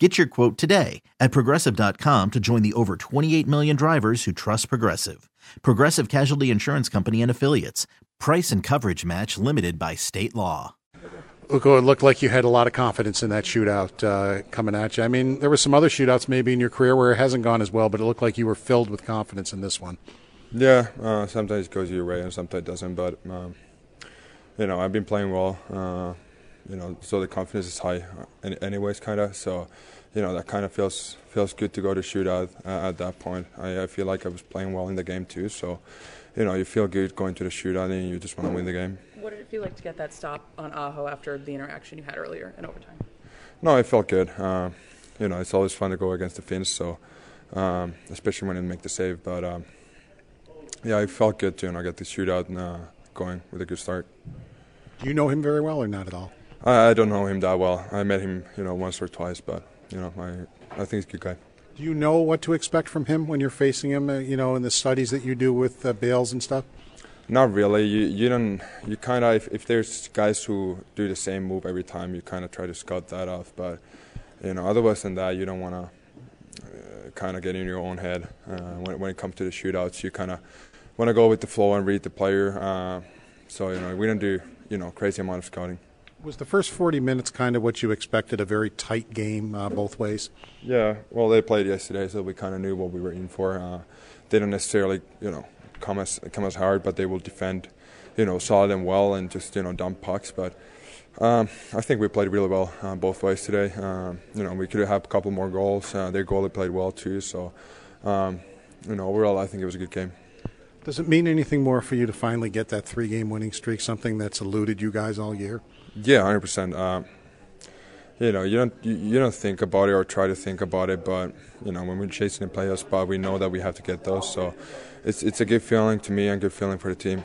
Get your quote today at progressive.com to join the over 28 million drivers who trust Progressive. Progressive Casualty Insurance Company and Affiliates. Price and coverage match limited by state law. Ukko, it looked like you had a lot of confidence in that shootout uh, coming at you. I mean, there were some other shootouts maybe in your career where it hasn't gone as well, but it looked like you were filled with confidence in this one. Yeah, uh, sometimes it goes your way and sometimes it doesn't, but um, you know, I've been playing well. Uh, you know, so the confidence is high, uh, anyways, kind of. So, you know, that kind of feels feels good to go to shootout uh, at that point. I, I, feel like I was playing well in the game too. So, you know, you feel good going to the shootout and you just want to win the game. What did it feel like to get that stop on Aho after the interaction you had earlier in overtime? No, it felt good. Uh, you know, it's always fun to go against the Finns, so um, especially when you make the save. But um, yeah, it felt good to you know get the shootout and, uh, going with a good start. Do you know him very well or not at all? I, I don't know him that well. I met him, you know, once or twice, but you know, I I think he's a good guy. Do you know what to expect from him when you're facing him? Uh, you know, in the studies that you do with uh, Bales and stuff. Not really. You you don't. You kind of if, if there's guys who do the same move every time, you kind of try to scout that off. But you know, otherwise than that, you don't want to uh, kind of get in your own head uh, when when it comes to the shootouts. You kind of want to go with the flow and read the player. Uh, so you know, we don't do you know crazy amount of scouting. Was the first 40 minutes kind of what you expected? A very tight game uh, both ways. Yeah, well, they played yesterday, so we kind of knew what we were in for. Uh, they don't necessarily, you know, come as come as hard, but they will defend, you know, solid and well, and just you know dump pucks. But um, I think we played really well uh, both ways today. Um, you know, we could have a couple more goals. Uh, their goalie played well too, so um, you know, overall, I think it was a good game. Does it mean anything more for you to finally get that three-game winning streak? Something that's eluded you guys all year. Yeah, hundred uh, percent. You know, you don't you, you, don't think about it or try to think about it, but you know, when we're chasing a playoff spot, we know that we have to get those. So, it's it's a good feeling to me and good feeling for the team.